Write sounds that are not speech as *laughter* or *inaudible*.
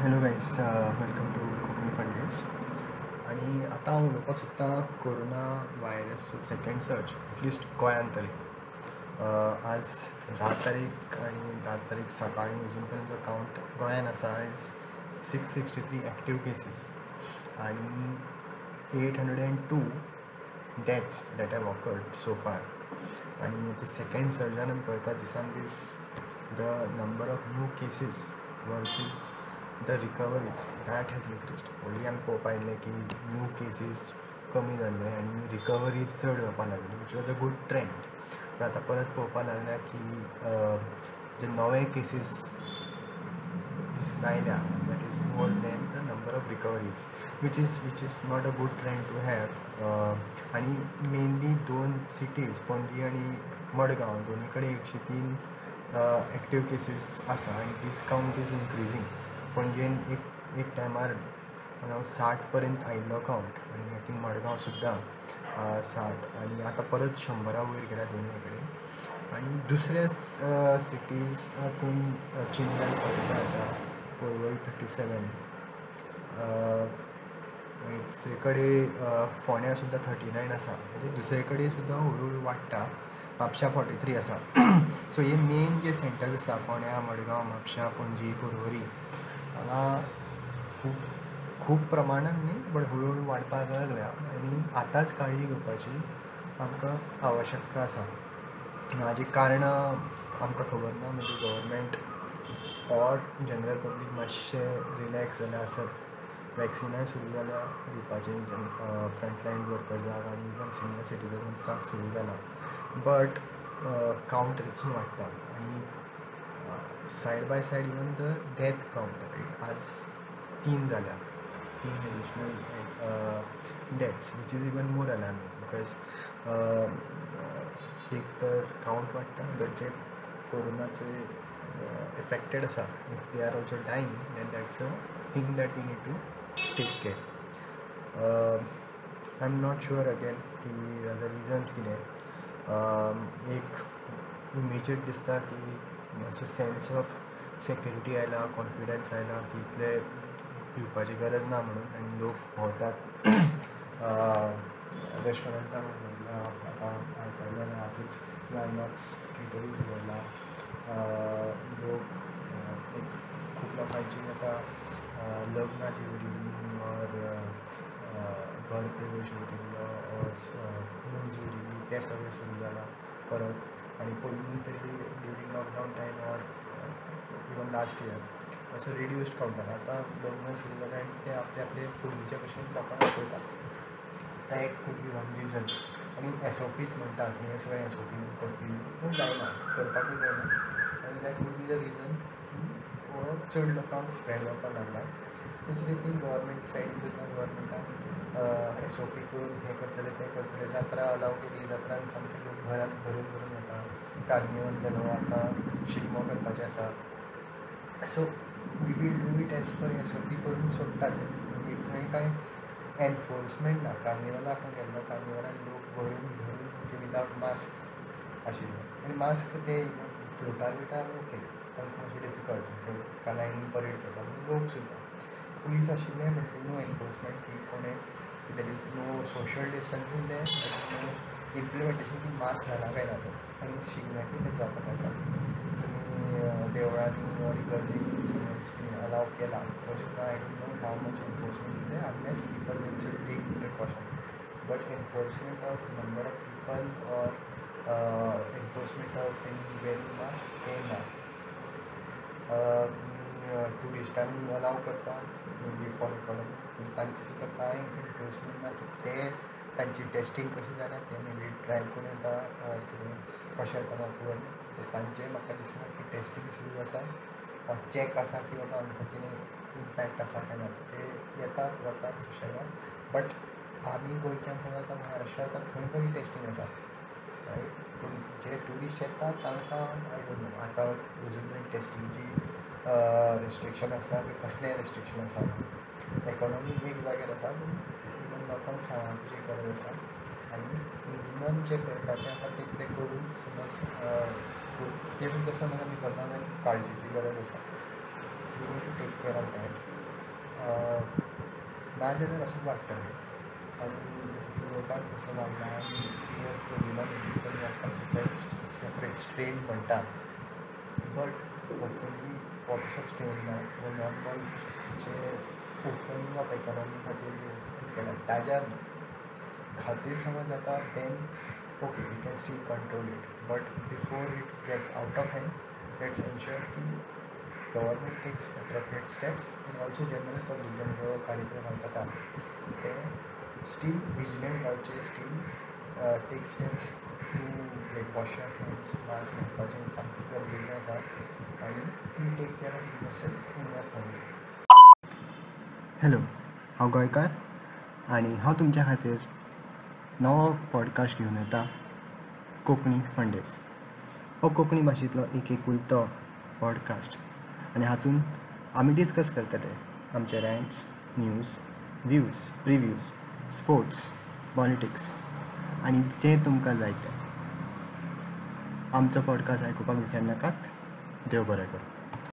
Hello guys welcome to Konkani fundaz आणि आतां हांव उलोवपाक सोदतां corona virus second surge at least गोंयांत तरी. आज धा तारीख आनी धा तारीख सकाळीं अजून पर्यंत जो कावंट गोंयान आसा आयज six sixty three active cases आनी eight hundred and two deaths that have occurred so far आनी ते सेकेंड सर्जान आमी पळयता दिसान दीस the number of new cases versus the recoveries that has increased पयलीं आमी पळोवपा येयल्लें की न्यू केसीस कमी जाल्ले आनी रिकवरीज चड जावपाक लागली which was a good trend पूण आतां परत पळोवपाक लागल्या की जे नवे केसीस दिसून आयल्या that is more than the number of recoveries which is which is not a good trend to have आनी मेनली दोन सिटीज पणजी आनी मडगांव दोनी कडेन एकशे तीन एक्टीव केसीस आसा आनी दीस कावंट इज इनक्रिजींग पणजेन एक एक टायमार अरावंड साठ पर्यंत आयिल्लो कावंट आनी आय थिंक मडगांव सुद्दां साठ. आनी आतां परत शंबरा वयर गेल्या दोनूय कडेन आनी दुसऱ्या सिटीज हातून चिंतन फॉर्टी आसा पर्वरी थर्टी सेवन मागीर दुसरे कडेन फोण्या सुद्दां थर्टी नायन आसा म्हणजे दुसरे कडेन सुद्दां हळू हळू वाडटा म्हापशा फोटी थ्री आसा सो *clears throat* हे मेन जे सेंटर्स आसा फोण्या मडगांव म्हापशा पणजी पर्वरी हांगा खूब खूब प्रमाणान न्ही बट हळू हळू वाडपाक लागल्या. आनी आतांच काळजी घेवपाची आमकां आवश्यकता आसा. हाजी कारणां आमकां खबर ना म्हणजे गव्हर्मेंट ऑर जनरल पब्लीक मातशें रिलॅक्स जाल्या आसत. वॅक्सिनाय सुरू जाल्या दिवपाचें फ्रंटलायन वर्कर्सांक आनी इवन सिनियर सिटीजन्साक सुरू जाला. बट कावंट रिचून वाडटा. आनी side by side even the death count आज तीन जाल्या तीन additional deaths which is even more alarming because एक तर कावंट वाडटा बट जे कोरोनाचे एफेक्टेड आसा if they are also dying then that's a thing that we need to take care I am not sure again की हाजो reasons कितें एक इमिजिएट दिसता की मातसो सेन्स ऑफ सेक्युरिटी आयला कॉन्फिडन्स आयला की इतले भिवपाची गरज ना म्हणून. आनी लोक भोंवतात रेस्टॉरंटान आतां आयकल्लें आजूच लँडमार्क्स केटरी दवरला लोक एक खूब लोकांची आतां लग्नाची उरिल्ली ऑर घर प्रवेश उरिल्लो ऑर मुंज उरिल्ली तें सगळें सुरू जालां परत आनी पहिली तरी during lockdown time or even last year असो काउंट कावंटार आतां लग्न सुरू झालं आणि ते आपले आपले पयलींचे भशेन लोकांक आपयतात तो एक खूब वन रिजन आनी एस ओ पीज म्हणटा हे सगळे एस ओ पी करपी पूण जायना करपाकूय जायना आनी that would be the reason हो चड लोकांक स्प्रेड जावपाक लागला. दुसरी ती गव्हर्मेंट सायडीन सुद्दां गव्हर्मेंटान एस ओ पी करून हें करतले तें करतले जात्रा अलाव केली जात्रान सामके लोक घरान भरून भरून करपाचें आसा so we will do it as per S O P करून सोडटात थंय कांय एनफोर्समेंट ना कार्निवलाक गेल्लो कार्निवलान लोक भरून भरून सामके विदावट मास्क आशिल्ले आनी मास्क ते फ्लोटार बिटार ओके तांकां मातशें डिफ़िकल्ट लायनीन परेड करता लोक सुद्दां पुलीस आशिल्ले बट नो एनफोर्समेंट की कोणें there is no social distancing they no implementation की मास्क घाला काय ना तो आनी शिगम्याकूय तें जावपाक आसा देवळांनी इगर्जेनी अलाव केला तो सुद्दां I don't know how unless people should take precaution but enforcement of number of people or enforcement of any wearing mask ते ना ट्युरिस्टांनी अलाव करता. मेनली फॉर इकॉनॉमी तांचे सुद्दां कांय एनफोर्समेंट ना की ते तांची टेस्टींग कशी जाल्या ते मेबी ड्रायव करून येता कितें कशें येता म्हाका तांचे म्हाका दिसना की टेस्टींग सुरू आसा चॅक आसा की बाबा आमकां कितें इम्पॅक्ट आसा काय ना ते येतात वतात सुशेगाद बट आमी गोंयच्यान समज आतां महाराष्ट्रा येतात थंय तरी टेस्टींग आसा पूण जे ट्युरिस्ट येतात तांकां आय डोंट नो आतां अजून मेरेन टेस्टींगची रिस्ट्रिक्शन आसा की कसलें रिस्ट्रिक्शन आसा इकॉनॉमी एक जाग्यार आसा पूण इवन लोकांक सांबाळपाची गरज आसा आनी मिनिमम जें करपाचें आसा तितलें करून समज ते तसो समज आमी करना जाल्यार काळजीची गरज आसा so to take care of that नाजाल्यार अशें वाडटलें आनी जसं की लोकांक कसो वाडला आनी सेपरेट सेपरेट स्ट्रेन म्हणटा बट होपफुली हो तसो स्ट्रेन ना हो नॉर्मल जे ओपनिंग ऑफ इकॉनॉमी खातीर केला ताज्या खातीर समज जाता then okay we can still control it but before it gets out of hand let's ensure की गव्हर्मेंट टेक्स अप्रोप्रिएट स्टेप्स आनी ऑल्सो जनरल पब्लीक जो कार्यक्रम जाता ते स्टील विजिलंट रावचे still take steps to like wash your hands mask घालपाचें सामकें गरजेचें आसा आनी you take care of yourself in your family hello हांव गोंयकार आनी हांव तुमच्या खातीर नवो पॉडकास्ट घेवन येता कोंकणी फंडेस हो कोंकणी भाशेंतलो एक एकुलतो पॉडकास्ट आनी हातूंत आमी डिस्कस करतले आमचे rants news views previews sports politics आनी जें तुमकां जाय तें आमचो पॉडकास्ट आयकुपाक विसरनाकात. देव बरें करूं.